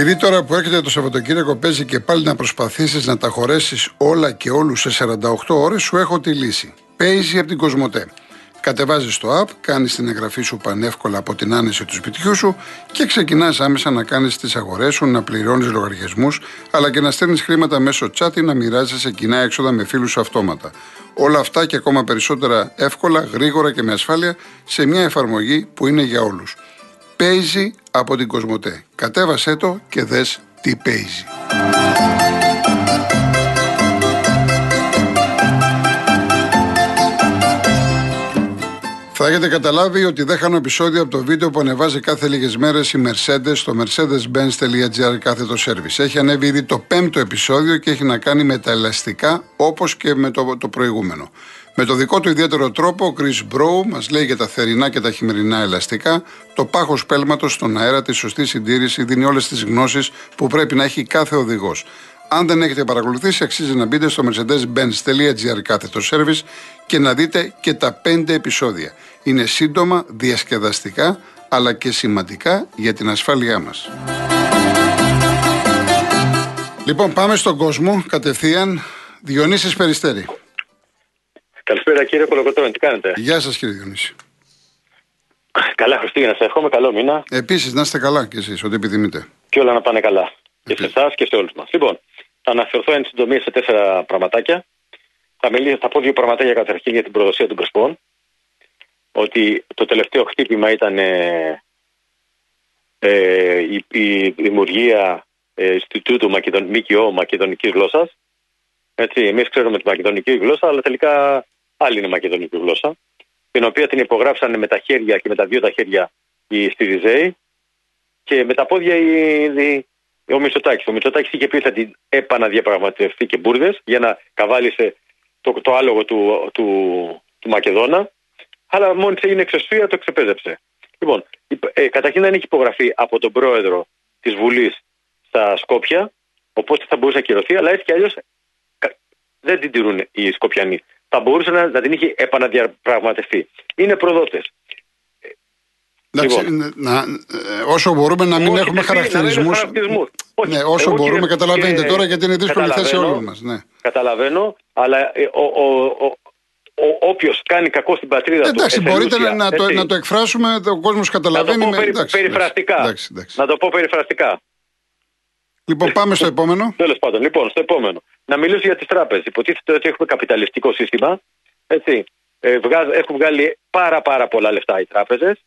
Επειδή τώρα που έρχεται το Σαββατοκύριακο παίζει και πάλι να προσπαθήσεις να τα χωρέσεις όλα και όλους σε 48 ώρες, σου έχω τη λύση. Παίζει από την Κοσμοτέ. Κατεβάζεις το app, κάνεις την εγγραφή σου πανεύκολα από την άνεση του σπιτιού σου και ξεκινάς άμεσα να κάνεις τις αγορές σου, να πληρώνεις λογαριασμούς, αλλά και να στέλνεις χρήματα μέσω chat ή να μοιράζεσαι κοινά έξοδα με φίλους σου αυτόματα. Όλα αυτά και ακόμα περισσότερα εύκολα, γρήγορα και με ασφάλεια σε μια εφαρμογή που είναι για όλους. Παίζει από την Κοσμοτέ. Κατέβασέ το και δες τι παίζει. Θα έχετε καταλάβει ότι δεν χάνω επεισόδιο από το βίντεο που ανεβάζει κάθε λίγες μέρες η Mercedes στο mercedes-benz.gr κάθετο service. Έχει ανέβει ήδη το πέμπτο επεισόδιο και έχει να κάνει με τα ελαστικά όπως και με το, το προηγούμενο. Με το δικό του ιδιαίτερο τρόπο, ο Chris Bro μας λέει για τα θερινά και τα χειμερινά ελαστικά, το πάχος πέλματος στον αέρα, τη σωστή συντήρηση, δίνει όλες τις γνώσεις που πρέπει να έχει κάθε οδηγός. Αν δεν έχετε παρακολουθήσει, αξίζει να μπείτε στο mercedes-benz.gr κάθετο service και να δείτε και τα πέντε επεισόδια. Είναι σύντομα, διασκεδαστικά, αλλά και σημαντικά για την ασφάλειά μας. Λοιπόν, πάμε στον κόσμο κατευθείαν. Διονύσης Περιστέρη. Καλησπέρα κύριε Κολοκοτρώνη, τι κάνετε; Γεια σας κύριε Διονύση. Καλά Χριστούγεννα, σε εύχομαι καλό μήνα. Επίσης να είστε καλά κι εσείς, ό,τι επιθυμείτε. Και όλα να πάνε καλά. Και σε εσάς και σε όλους μας. Λοιπόν, θα αναφερθώ εν συντομία σε τέσσερα πραγματάκια. Θα, μιλήσω, θα πω δύο πραγματάκια καταρχήν για την προδοσία των Πρεσπών. Ότι το τελευταίο χτύπημα ήταν ε, ε, η, η δημιουργία ε, Ινστιτούτου Μακεδον, ΜΚΟ Μακεδονικής Γλώσσας. Έτσι, εμείς ξέρουμε τη μακεδονική γλώσσα, αλλά τελικά άλλη είναι η μακεδονική γλώσσα. Την οποία την υπογράψανε με τα χέρια και με τα δύο τα χέρια οι Στυριζέοι και με τα πόδια οι, οι, ο Μητσοτάκης. Ο Μητσοτάκης είχε πει ότι θα την επαναδιαπραγματευτεί και μπουρδες για να καβάλισε το, το άλογο του, του, του Μακεδόνα. Αλλά μόλις έγινε εξαισθία το ξεπέζεψε. Λοιπόν, ε, καταρχήν δεν έχει υπογραφεί από τον πρόεδρο της Βουλής στα Σκόπια, οπότε θα μπορούσε να ακυρωθεί, αλλά έτσι κι αλλιώς δεν την τηρούν οι Σκοπιανοί. Θα μπορούσε να, να την είχε επαναδιαπραγματευτεί. Είναι προδότες. Εντάξει, λοιπόν. να, ε, όσο μπορούμε να μην έχουμε χαρακτηρισμούς. Ναι, όσο Εγώ μπορούμε, καταλαβαίνετε τώρα γιατί είναι δύσκολη θέση όλοι μας. Ναι. Καταλαβαίνω, αλλά ε, ο, ο, ο, όποιος κάνει κακό στην πατρίδα του. Εντάξει, μπορείτε να, το, να το εκφράσουμε, ο κόσμος καταλαβαίνει. Να το πω περι, εντάξει, περιφραστικά. Εντάξει, εντάξει. Να το πω περιφραστικά. Λοιπόν, πάμε στο επόμενο. Τέλος πάντων, λοιπόν, στο επόμενο. Να μιλήσω για τις τράπεζες. Υποτίθεται ότι έχουμε καπιταλιστικό σύστημα. Έτσι. Ε, έχουν βγάλει πάρα, πάρα πολλά λεφτά οι τράπεζες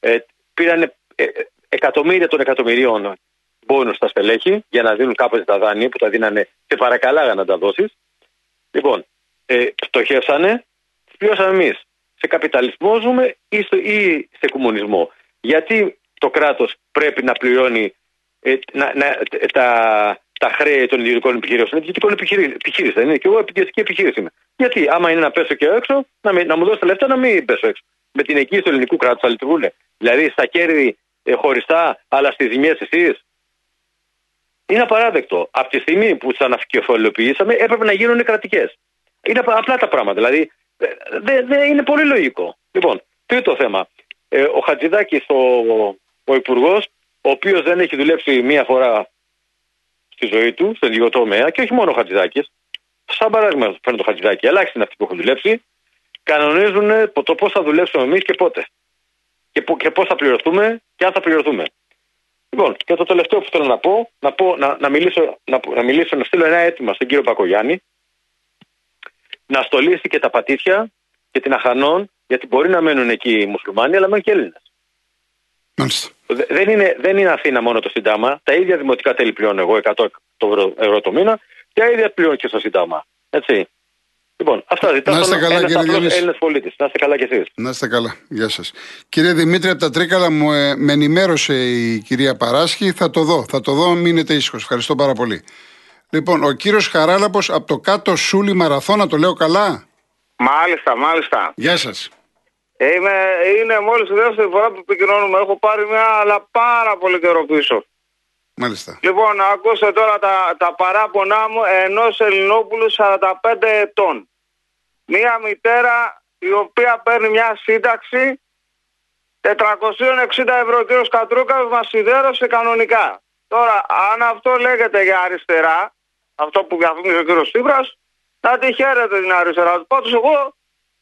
ε, πήραν ε, εκατομμύρια των εκατομμυρίων πόνου στα στελέχη για να δίνουν κάποτε τα δάνεια που τα δίνανε σε παρακαλάγα να τα δώσεις. Λοιπόν, ε, πτωχεύσανε, πληρώσαμε εμείς. Σε καπιταλισμό ζούμε ή, στο, ή σε κομμουνισμό. Γιατί το κράτος πρέπει να πληρώνει ε, να, να, τα, τα χρέη των ιδιωτικών επιχειρήσεων. Είναι ιδιωτικών επιχείρηση, δεν είναι. Και εγώ επιχειρηματική επιχείρηση είμαι. Γιατί άμα είναι να πέσω και έξω, να, να μου δώσετε λεφτά να μην πέσω έξω. Με την εγγύηση του ελληνικού κράτους θα λειτουργούν. Δηλαδή στα κέρδη ε, χωριστά, αλλά στις ζημιές εσείς. Είναι απαράδεκτο. Από τη στιγμή που τι αναφικεφαλαιοποιήσαμε, έπρεπε να γίνουν κρατικές. Είναι απλά τα πράγματα. Δηλαδή δεν δε είναι πολύ λογικό. Λοιπόν, τρίτο θέμα. Ε, ο Χατζηδάκης, ο, ο υπουργός, ο οποίος δεν έχει δουλέψει μία φορά στη ζωή του, σε λίγο τομέα, και όχι μόνο ο Χατζηδάκης. Σαν παράδειγμα, φαίνεται το Χατζηδάκη, ελάχιστοι είναι αυτοί που έχουν δουλέψει, κανονίζουν το πώς θα δουλέψουμε εμείς και πότε και, και πώς θα πληρωθούμε και αν θα πληρωθούμε. Λοιπόν, και το τελευταίο που θέλω να πω, να, πω, να, να, μιλήσω, να, να μιλήσω, να στείλω ένα αίτημα στον κύριο Πακογιάννη να στολίσει και τα πατήσια και την Αχανών, γιατί μπορεί να μένουν εκεί οι μουσουλμάνοι, αλλά μένουν και Έλληνες. Δεν είναι, δεν είναι Αθήνα μόνο το Συντάμα. Τα ίδια δημοτικά τέλη πληρώνω εγώ 100 ευρώ το μήνα και τα ίδια πληρώνω και στο Συντάμα. Έτσι. Λοιπόν, αυτά ζητάω. Να είστε καλά, κύριε Διονύση. Έλληνες πολίτες. Να είστε καλά κι εσείς. Να είστε καλά. Γεια σας. Κύριε Δημήτρη, από τα Τρίκαλα μου ε, με ενημέρωσε η κυρία Παράσχη. Θα το δω. Θα το δω. Μείνετε ήσυχος. Ευχαριστώ πάρα πολύ. Λοιπόν, ο κύριος Χαράλαπο από το κάτω Σούλη Μαραθώνα, το λέω καλά; Μάλιστα, μάλιστα. Γεια σας. Είμαι, είναι μόλις η δεύτερη φορά που επικοινωνούμε. Έχω πάρει μια αλλά πάρα πολύ καιρό πίσω. Μάλιστα. Λοιπόν, ακούσω τώρα τα, τα παράπονά μου ενός Ελληνόπουλου 45 ετών. Μία μητέρα η οποία παίρνει μια σύνταξη 460 ευρώ. Ο κ. Κατρούκας μας σιδέρωσε κανονικά. Τώρα, αν αυτό λέγεται για αριστερά, αυτό που διαφήμιζε ο κύριος Τσίπρας, να τη χαίρετε την αριστερά. Πάντως, εγώ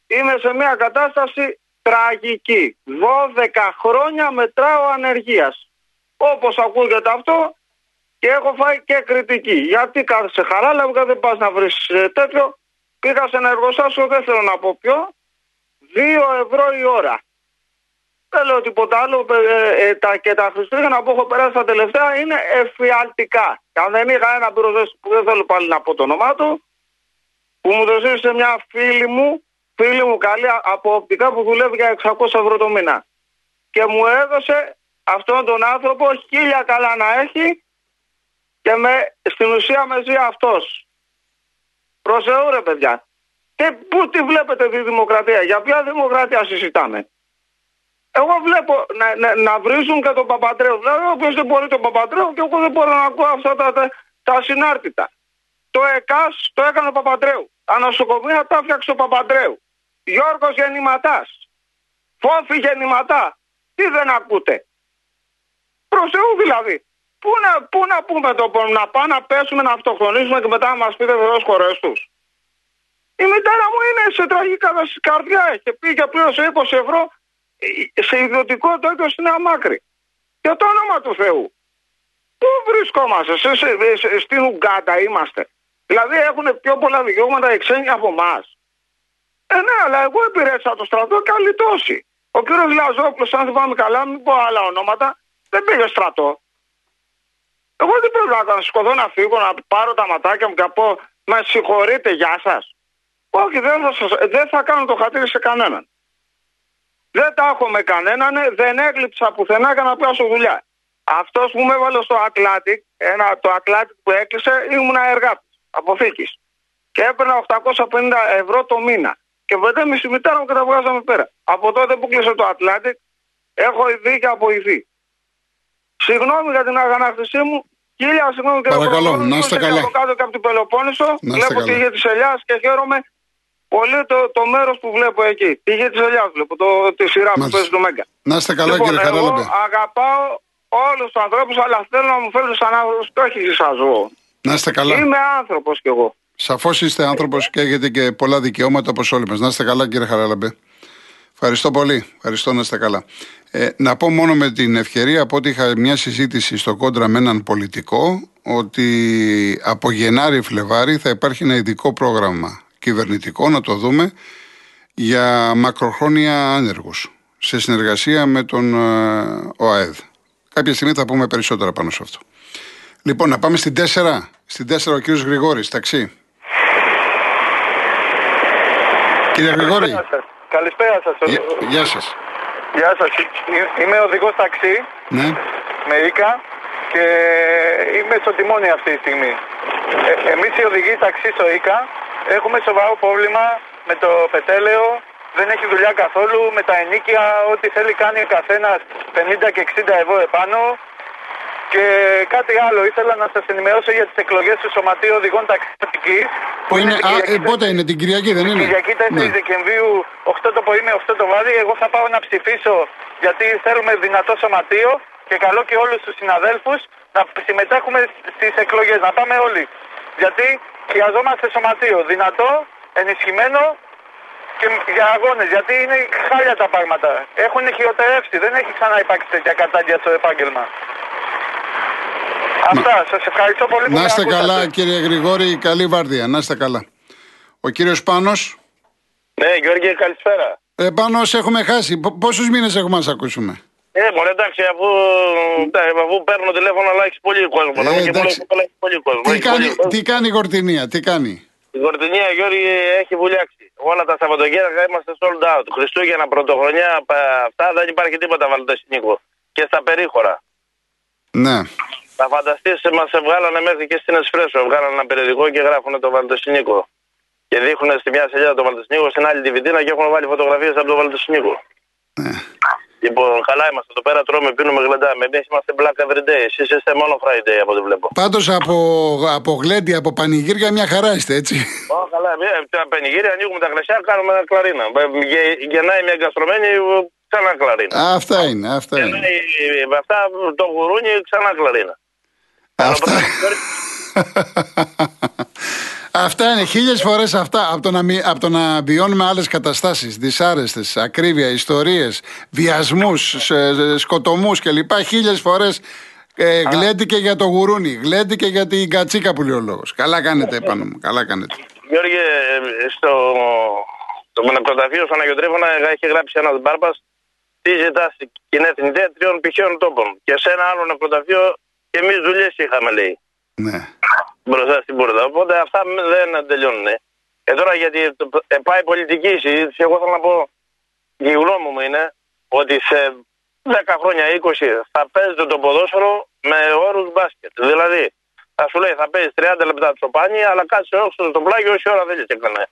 είμαι σε μια κατάσταση τραγική. 12 χρόνια μετράω ανεργίας. Όπως ακούγεται αυτό, και έχω φάει και κριτική. Γιατί κάθεσαι χαράλαβα, δεν πας να βρεις ε, τέτοιο. Πήγα σε ένα εργοστάσιο, δεν θέλω να πω ποιο, 2 ευρώ η ώρα. Δεν λέω τίποτα άλλο. Ε, ε, τα, και τα Χριστούγεννα που έχω περάσει τα τελευταία είναι εφιαλτικά. Και αν δεν είχα ένα πυροσβέστη που δεν θέλω πάλι να πω το όνομά του, που μου το σε μια φίλη μου, φίλη μου καλή από οπτικά που δουλεύει για 600 ευρώ το μήνα. Και μου έδωσε αυτόν τον άνθρωπο χίλια καλά να έχει και με, στην ουσία με ζει αυτός. Προς ρε παιδιά. Και πού τη βλέπετε τη δημοκρατία, για ποια δημοκρατία συζητάμε; Εγώ βλέπω να, να, να βρίζουν και τον Παπαντρέου. Δηλαδή, όποιος δεν μπορεί τον Παπαντρέου και εγώ δεν μπορώ να ακούω αυτά τα, τα, τα συνάρτητα. Το ΕΚΑΣ το έκανε ο Παπαντρέου. Τα νοσοκομεία τα έφτιαξε ο Παπαντρέου. Γιώργος γεννηματάς. Φόφη γεννηματά. Τι δεν ακούτε. Προς Θεού δηλαδή. Πού να, πού να πούμε το να πάμε να πέσουμε να αυτοκτονήσουμε και μετά να μας πείτε βεβαίω χωρές τους. Η μητέρα μου είναι σε τραγική καρδιά. Έχει πει και πλήρωσε 20 ευρώ σε ιδιωτικό τέτοιο στην Αμάκρη. Για το όνομα του Θεού. Πού βρισκόμαστε, σε, σε, σε, στην Ουγκάντα είμαστε. Δηλαδή έχουν πιο πολλά δικαιώματα οι ξένοι από εμάς. Ε, ναι, αλλά εγώ υπηρέτησα το στρατό και αλυτώσει. Ο κύριος Λαζόπουλος, αν θυμάμαι καλά, μην πω άλλα ονόματα, δεν πήγε στρατό. Εγώ δεν πρέπει να σκοτώ να φύγω, να πάρω τα ματάκια μου και να πω Μα συγχωρείτε, γεια σας. Όχι, δεν θα, δεν θα κάνω το χατήρι σε κανέναν. Δεν τα έχω με κανέναν, δεν έκλειψα πουθενά για να πιάσω δουλειά. Αυτός που με έβαλε στο Atlantic, ένα, το Atlantic που έκλεισε, ήμουν εργάτης αποθήκης. Και έπαιρνα 850 ευρώ το μήνα. Και μετά με μητέρα μου και τα βγάζαμε πέρα. Από τότε που κλείσε το Atlantic, έχω ειδεί και αποειδεί. Συγγνώμη για την αγανάκτησή μου. Χίλια συγγνώμη και Παρακαλώ, να είστε καλά. Από κάτω και από την Πελοπόννησο. Βλέπω τη γη της Ελιάς και χαίρομαι πολύ το, το μέρος που βλέπω εκεί. Τη γη της Ελιάς βλέπω, το, τη σειρά που παίζει το Μέγκα. Να είστε καλά, λοιπόν, κύριε Χαράλαμπε. Εγώ αγαπάω όλους τους ανθρώπους, αλλά θέλω να μου φέρουν σαν άνθρωπος και όχι σαν ζώο. Να είστε καλά. Είμαι άνθρωπος κι εγώ. Σαφώς είστε άνθρωπος και έχετε και πολλά δικαιώματα όπως όλοι μας. Να είστε καλά, κύριε Χαράλαμπε. Ευχαριστώ πολύ. Ευχαριστώ να είστε καλά. Ε, να πω μόνο με την ευκαιρία από ότι είχα μια συζήτηση στο κόντρα με έναν πολιτικό ότι από Γενάρη-Φλεβάρι θα υπάρχει ένα ειδικό πρόγραμμα κυβερνητικό, να το δούμε, για μακροχρόνια άνεργους σε συνεργασία με τον ε, ΟΑΕΔ. Κάποια στιγμή θα πούμε περισσότερα πάνω σε αυτό. Λοιπόν, να πάμε στην 4. Στην 4 ο κύριος Γρηγόρης, ταξί. Κύριε Γρηγόρη. Καλησπέρα σας. Γεια, γεια σας. Γεια σας. Είμαι οδηγός ταξί Ναι. με ΙΚΑ και είμαι στο τιμόνι αυτή τη στιγμή. Ε, εμείς οι οδηγοί ταξί στο ΙΚΑ έχουμε σοβαρό πρόβλημα με το πετέλαιο. Δεν έχει δουλειά καθόλου με τα ενίκια. Ό,τι θέλει κάνει ο καθένας 50 και 60 ευρώ επάνω. Και κάτι άλλο, ήθελα να σας ενημερώσω για τις εκλογές του Σωματείου Οδηγών Ταξιδιωτικής. Που είναι, α, ε, πότε είναι, την Κυριακή δεν είναι; Κυριακή 4 Ναι. Δεκεμβρίου, 8 το πρωί με 8 το βράδυ. Εγώ θα πάω να ψηφίσω γιατί θέλουμε δυνατό σωματείο και καλό και όλους τους συναδέλφους να συμμετέχουμε στις εκλογές. Να πάμε όλοι. Γιατί χρειαζόμαστε σωματείο δυνατό, ενισχυμένο και για αγώνες. Γιατί είναι χάλια τα πράγματα. Έχουν χειροτερεύσει. Δεν έχει ξανά υπάρξει τέτοια κατάντια στο επάγγελμα. Αυτά. Σας ευχαριστώ πολύ που Να με είστε ακούσατε. καλά, κύριε Γρηγόρη, καλή βάρδια. Να είστε καλά. Ο κύριος Πάνος; Ναι, Γιώργη, καλησπέρα. Ε, Πάνος, έχουμε χάσει. Π- πόσους μήνες έχουμε να σε ακούσουμε; Ε, μωρέ, εντάξει, αφού, εντάξει, αφού παίρνω τηλέφωνο, αλλά έχεις πολύ κόσμο. Ε, να μην και εντάξει. πολύ, αλλά έχει πολύ κόσμο. Τι Έχει κάνει, πολύ κόσμο. τι κάνει η Γορτινία, τι κάνει; Η Κορτινία, Γιώργη, έχει βουλιάξει. Όλα τα Σαββατοκύριακα είμαστε sold out. Χριστούγεννα, Πρωτοχρονιά, πα- αυτά δεν υπάρχει τίποτα βαλτοσυνίκο. Και στα περίχωρα. Ναι. Θα φανταστείς, μας βγάλανε μέχρι και στην Εσφρέσο. Βγάλανε ένα περιοδικό και γράφουν το Βαλτοσυνίκο. Και δείχνουν στη μια σελίδα το Βαλτοσυνίκο, στην άλλη τη βιτίνα και έχουν βάλει φωτογραφίες από το Βαλτοσυνίκο. ναι. Λοιπόν, καλά είμαστε εδώ πέρα, τρώμε, πίνουμε, γλεντάμε. Εμείς είμαστε Black Every Day. Εσείς είστε μόνο Friday από ό,τι βλέπω. Πάντως από, από γλέντι, από πανηγύρια μια χαρά είστε, έτσι. Ω, καλά, ε, τα πενιγύρια ανοίγουμε τα κλασιά, κάνουμε ένα κλαρίνα. Ε, γε- Γεννάει μια εγκαστρωμένη, ξανά κλαρίνα. αυτά είναι, αυτά είναι. Γεννάει με αυτά το γουρούνι, ξανά κλαρίνα. Αυτά. Αυτά είναι χίλιες φορές αυτά από το, να, μη- από το να βιώνουμε άλλες καταστάσεις, δυσάρεστες, ακρίβεια, ιστορίες, βιασμούς, σκοτωμούς κλπ. Χίλιες φορές ε, γλέντηκε για το γουρούνι, γλέντηκε για την κατσίκα που λέει ο λόγος. Καλά κάνετε πάνω μου, καλά κάνετε. Γιώργη, ε, στο, στο νεκροταφείο στον Αγιο Τρίφωνα έχει γράψει ένας μπάρμπας τι ζητάς στην εθνική τριών πηχαίων τόπων. Και σε ένα άλλο νεκροταφείο και εμείς δουλειές είχαμε, λέει. Ναι. μπροστά στην πόρτα. Οπότε αυτά δεν τελειώνουν. Ε, τώρα γιατί το- ε, πάει η πολιτική συζήτηση, εγώ θέλω να πω, η γνώμη μου είναι ότι σε 10 χρόνια, 20 θα παίζετε το ποδόσφαιρο με όρους μπάσκετ. Δηλαδή, θα σου λέει θα παίζεις 30 λεπτά τσοπάνι, αλλά κάτσε όξο στο πλάγιο όση ώρα θέλεις και έκανε.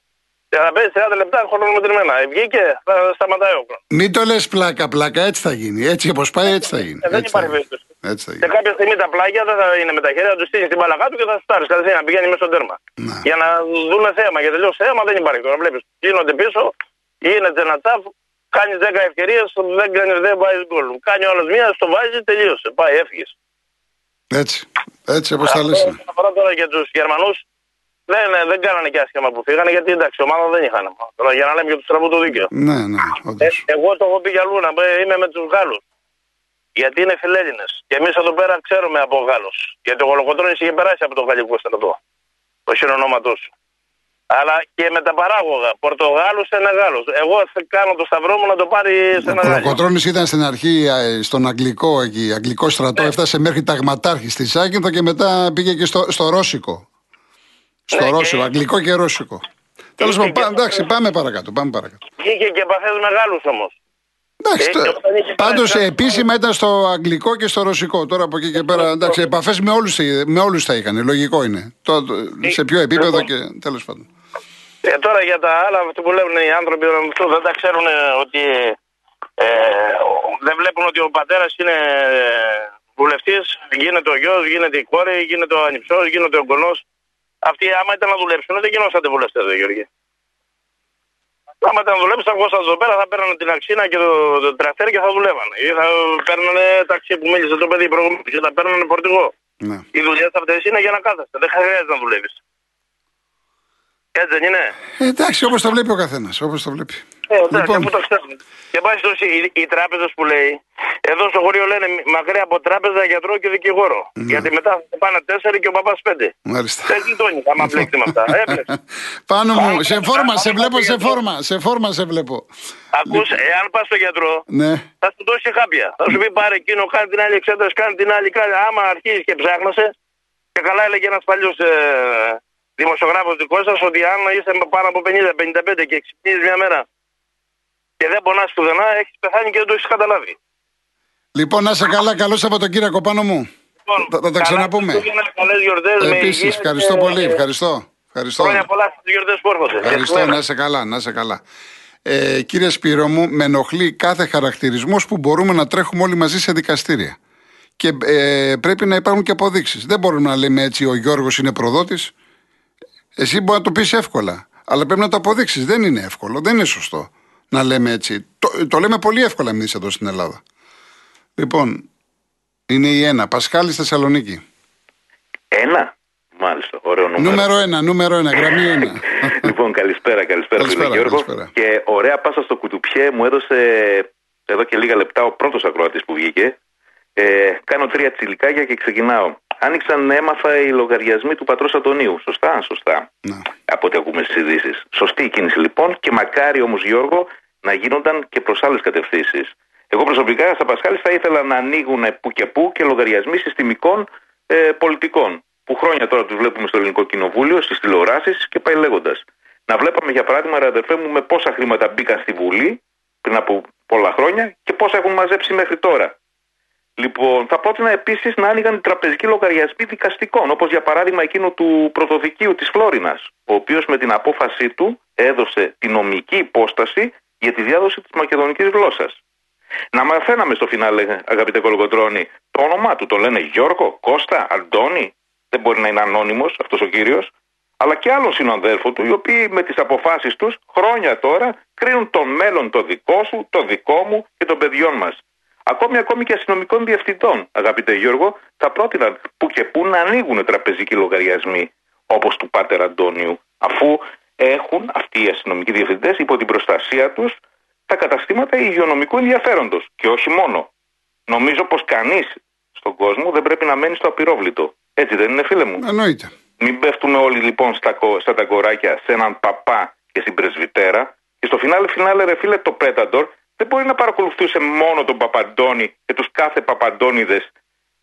Και θα παίζει 30 λεπτά χρονομετρημένα. Ε, Βγήκε, θα σταματάει ο χρόνος. Μην το λες πλάκα-πλάκα, έτσι θα γίνει. Έτσι όπως πάει, έτσι θα γίνει. Ε, δεν Έτσι θα υπάρχει γίνει. περίπτωση. Έτσι θα Σε γίνει. κάποια στιγμή τα πλάγια δεν θα είναι με τα χέρια, θα τους στείλεις την μπαλακά του και θα στάρεις κατευθείαν να πηγαίνει μέσα στο τέρμα. Ναι. Για να δούμε θέμα. Για τελειώσει θέμα δεν υπάρχει. Τώρα βλέπεις. Γίνονται πίσω, γίνεται ένα τσαφ, κάνεις 10 ευκαιρίες, δεν, κάνεις, δεν βάζεις γκολ. Κάνει όλο μία, στο βάζει, τελείωσε. Πάει, έφυγες. Έτσι, έτσι όπως τα λες. Όσον αφορά τώρα για τους Γερμανούς, δεν, δεν κάνανε και άσχημα που φύγανε γιατί εντάξει, ομάδα δεν είχαν. Τώρα για να λέμε για τους τραβού το δίκαιο. Ναι, ναι, Ε, όντως. εγώ το έχω πει για αλλού, να πω, είμαι με τους Γάλλους. Γιατί είναι φιλέλληνες. Και εμείς εδώ πέρα ξέρουμε από Γάλλους. Γιατί ο Γολοκοτρόνης είχε περάσει από το γαλλικό στρατό. Το χειρονόματός σου. Αλλά και με τα παράγωγα. Πορτογάλους σε Γάλλου. Εγώ θα κάνω το σταυρό μου να το πάρει σε Ο ένα Γάλλο. Κολοκοτρόνη ήταν στην αρχή ε, στον Αγγλικό, εκεί, αγγλικό Ναι. στρατό, έφτασε μέχρι ταγματάρχης στη Σάκυνθο και μετά πήγε και στο, στο Ρώσικο. Στο Ναι, και- Ρώσικο, αγγλικό και ρώσικο. Τέλος είχε πάντων, και- πά- εντάξει, πάμε παρακάτω. Πάμε παρακάτω. Είχε και επαφέ με Γάλλου όμως. Εντάξει, Ε, και όταν είχε πάντως περάσει- επίσημα ήταν στο αγγλικό και στο ρωσικό. Τώρα από εκεί και πέρα, εντάξει, επαφές με όλους με όλους θα είχαν. Λογικό είναι. Το, το- σε ποιο επίπεδο Λοιπόν. και τέλος πάντων. Ε, τώρα για τα άλλα αυτό που λένε οι άνθρωποι αυτό δεν τα ξέρουν ε, ότι ε, δεν βλέπουν ότι ο πατέρας είναι βουλευτής, γίνεται ο γιος, γίνεται η κόρη, γίνεται ο ανυψός, γίνεται ο γονός. Αυτοί άμα ήταν να δουλέψουν δεν γινόσατε βουλευτές, δε Γιώργη. Άμα ήταν να δουλέψουν, θα βγώσαν εδώ πέρα, θα παίρνανε την αξίνα και το, το τρακτέρ και θα δουλεύανε. Ή θα παίρνανε ταξί που μίλησε το παιδί προηγούμενο και θα παίρνανε φορτηγό. Ναι. Οι δουλειές αυτές είναι για να κάθεστε. Δεν χρειάζεται να δουλεύεις. Έτσι δεν είναι; Ε, εντάξει, όπως το βλέπει ο καθένας. Όπως το βλέπει. Ε, εντάξει, Λοιπόν. αφού το ξέρουμε. Και πάση περιπτώσει, οι, οι τράπεζε που λέει, εδώ στο χωριό λένε μακριά από τράπεζα, γιατρό και δικηγόρο. Γιατί μετά θα πάνε τέσσερι και ο παπάς πέντε. Μάλιστα. Δεν γειτόνι, άμα μπλέξει με αυτά. Έπλεξε. Πάνω μου, Άμα- σε φόρμα, άμα σε πας βλέπω, στο σε γιατρό. φόρμα, σε φόρμα σε βλέπω. Ακούς, εάν πας στο γιατρό, Ναι, θα σου δώσει χάπια. Θα σου πει πάρε εκείνο, κάνει την άλλη εξέταση, κάνει την άλλη. Κάνει. Άμα αρχίζεις και ψάχνεσαι, και καλά έλεγε ένας παλιός ε, δημοσιογράφος δικός σας ότι αν είσαι με πάνω από 50-55 και ξυπνήσεις μια μέρα και δεν πονάς πουθενά, έχεις πεθάνει και δεν το έχεις καταλάβει. Λοιπόν, να είσαι καλά, καλό Σαββατοκύριακο πάνω μου. Λοιπόν, Θα- θα τα ξαναπούμε. Καλές γιορτές με Επίσης, υγεία ευχαριστώ και- πολύ. Ευχαριστώ. ευχαριστώ. Χρόνια πολλά στις γιορτές που έρχονται. Ευχαριστώ, να είσαι καλά, να είσαι καλά. Ε, κύριε Σπύρο μου, με ενοχλεί κάθε χαρακτηρισμός που μπορούμε να τρέχουμε όλοι μαζί σε δικαστήρια. Και ε, πρέπει να υπάρχουν και αποδείξεις. Δεν μπορούμε να λέμε έτσι ο Γιώργος είναι προδότης. Εσύ μπορεί να το πεις εύκολα. Αλλά πρέπει να το αποδείξεις. Δεν είναι εύκολο, δεν είναι σωστό να λέμε έτσι. Το, το λέμε πολύ εύκολα εμείς εδώ στην Ελλάδα. Λοιπόν, είναι η ένα. Πασχάλη Θεσσαλονίκη. Ένα; Μάλιστα, ωραίο νούμερο. Νούμερο ένα, νούμερο ένα, γραμμή ένα. λοιπόν, καλησπέρα, καλησπέρα, Καλησπέρα, φίλε Γιώργο. καλησπέρα. Και ωραία πάσα στο κουτουπιέ μου έδωσε εδώ και λίγα λεπτά ο πρώτος ακροατής που βγήκε. Ε, κάνω τρία τσιλικάκια και ξεκινάω. Άνοιξαν, έμαθα οι λογαριασμοί του πατρός Αντωνίου. Σωστά, σωστά. Ναι. Από ό,τι ακούμε στις ειδήσεις. Σωστή η κίνηση λοιπόν και μακάρι όμως Γιώργο να γίνονταν και προς άλλες κατευθύνσεις. Εγώ προσωπικά στα Πασχάλης θα ήθελα να ανοίγουν που και που και λογαριασμοί συστημικών ε, πολιτικών. Που χρόνια τώρα τους βλέπουμε στο Ελληνικό Κοινοβούλιο, στις τηλεοράσεις και πάει λέγοντας. Να βλέπαμε για παράδειγμα, ρε αδερφέ μου, με πόσα χρήματα μπήκαν στη Βουλή πριν από πολλά χρόνια και πόσα έχουν μαζέψει μέχρι τώρα. Λοιπόν, θα πρότεινα επίσης να άνοιγαν οι τραπεζικοί λογαριασμοί δικαστικών, όπως για παράδειγμα εκείνο του πρωτοδικείου της Φλόρινας, ο οποίος με την απόφασή του έδωσε τη νομική υπόσταση για τη διάδοση της μακεδονικής γλώσσας. Να μαθαίναμε στο φινάλε, αγαπητέ Κολοκοτρώνη, το όνομά του. Το λένε Γιώργο, Κώστα, Αντώνη. Δεν μπορεί να είναι ανώνυμος αυτός ο κύριος. Αλλά και άλλων συναδέλφων του, οι οποίοι με τις αποφάσεις τους χρόνια τώρα κρίνουν το μέλλον το δικό σου, το δικό μου και των παιδιών μας. Ακόμη, ακόμη και αστυνομικών διευθυντών, αγαπητέ Γιώργο, θα πρότειναν που και που να ανοίγουν τραπεζικοί λογαριασμοί όπως του Πάτερ Αντώνιου, αφού έχουν αυτοί οι αστυνομικοί διευθυντές υπό την προστασία τους τα καταστήματα υγειονομικού ενδιαφέροντος. Και όχι μόνο. Νομίζω πως κανείς στον κόσμο δεν πρέπει να μένει στο απειρόβλητο. Έτσι δεν είναι, φίλε μου; Εννοείται. Μην πέφτουμε όλοι λοιπόν στα, στα ταγκοράκια σε έναν παπά και στην πρεσβυτέρα. Και στο φινάλε, φινάλε, ρε φίλε, το Πέταντορ δεν μπορεί να παρακολουθούσε μόνο τον Παπαντώνη και τους κάθε Παπαντώνιδε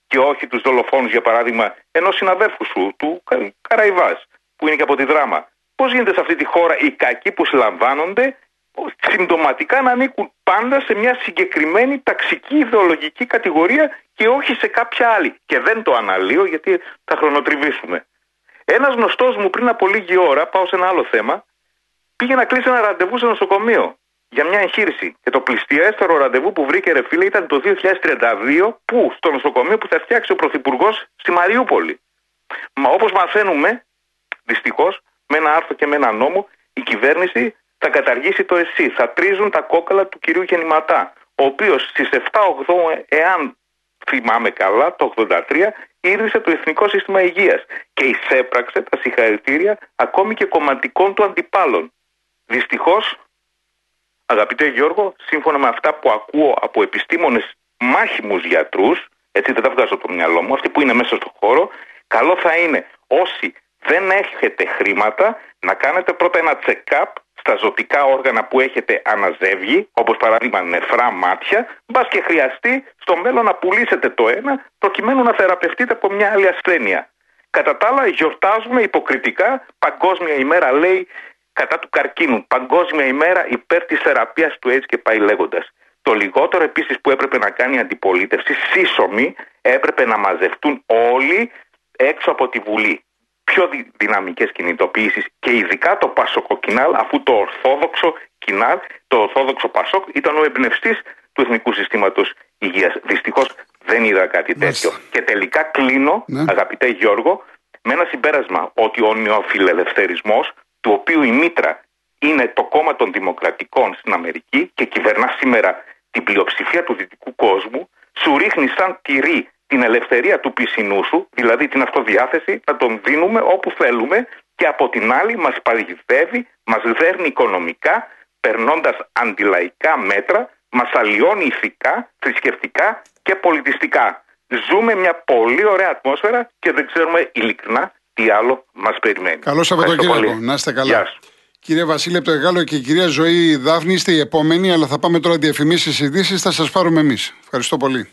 και όχι τους δολοφόνους, για παράδειγμα, ενός συναδέλφου σου, του Καραϊβάς, που είναι και από τη δράμα. Πώς γίνεται σε αυτή τη χώρα οι κακοί που συλλαμβάνονται συμπτωματικά να ανήκουν πάντα σε μια συγκεκριμένη ταξική ιδεολογική κατηγορία και όχι σε κάποια άλλη. Και δεν το αναλύω γιατί θα χρονοτριβήσουμε. Ένας γνωστός μου πριν από λίγη ώρα, πάω σε ένα άλλο θέμα, πήγε να κλείσει ένα ραντεβού σε νοσοκομείο για μια εγχείρηση. Και το πληστιέστερο ραντεβού που βρήκε ρε φίλε ήταν το 2032, που στο νοσοκομείο που θα φτιάξει ο Πρωθυπουργός στη Μαριούπολη. Μα όπως μαθαίνουμε, δυστυχώς, με ένα άρθρο και με ένα νόμο, η κυβέρνηση θα καταργήσει το ΕΣΥ. Θα τρίζουν τα κόκαλα του κυρίου Γεννηματά, ο οποίος στις 7-8, εάν θυμάμαι καλά, το 83, ίδρυσε το Εθνικό Σύστημα Υγείας και εισέπραξε τα συγχαρητήρια ακόμη και κομματικών του αντιπάλων. Δυστυχώς, αγαπητέ Γιώργο, σύμφωνα με αυτά που ακούω από επιστήμονες μάχημους γιατρούς, έτσι δεν τα βγάζω από το μυαλό μου, αυτοί που είναι μέσα στον χώρο, καλό θα είναι όσοι δεν έχετε χρήματα να κάνετε πρώτα ένα check-up στα ζωτικά όργανα που έχετε αναζεύγει, όπως παράδειγμα νεφρά μάτια, μπας και χρειαστεί στο μέλλον να πουλήσετε το ένα προκειμένου να θεραπευτείτε από μια άλλη ασθένεια. Κατά τα άλλα γιορτάζουμε υποκριτικά Παγκόσμια ημέρα λέει κατά του καρκίνου, Παγκόσμια ημέρα υπέρ της θεραπείας του AIDS και πάει λέγοντας. Το λιγότερο επίσης που έπρεπε να κάνει η αντιπολίτευση, σύσσωμη, έπρεπε να μαζευτούν όλοι έξω από τη Βουλή πιο δυναμικές κινητοποιήσεις και ειδικά το Πασόκο Κινάλ, αφού το Ορθόδοξο Κινάλ, το Ορθόδοξο Πασόκ ήταν ο εμπνευστής του Εθνικού Συστήματος Υγείας. Δυστυχώς δεν είδα κάτι τέτοιο. Και τελικά κλείνω, ναι. αγαπητέ Γιώργο, με ένα συμπέρασμα ότι ο νεοφιλελευθερισμός, του οποίου η μήτρα είναι το κόμμα των δημοκρατικών στην Αμερική και κυβερνά σήμερα την πλειοψηφία του δυτικού κόσμου, σου ρίχνει σαν τυρί την ελευθερία του πισινού σου, δηλαδή την αυτοδιάθεση, να τον δίνουμε όπου θέλουμε και από την άλλη μας παγιδεύει, μας δέρνει οικονομικά, περνώντας αντιλαϊκά μέτρα, μας αλλοιώνει ηθικά, θρησκευτικά και πολιτιστικά. Ζούμε μια πολύ ωραία ατμόσφαιρα και δεν ξέρουμε ειλικρινά τι άλλο μας περιμένει. Καλό Σαββατοκύριακο. Να είστε καλά. Γεια σου. Κύριε Βασίλη Πτωγάλο και η κυρία Ζωή Δάφνη είστε οι επόμενοι, αλλά θα πάμε τώρα διαφημίσεις ειδήσεις, θα σας πάρουμε εμείς. Ευχαριστώ πολύ.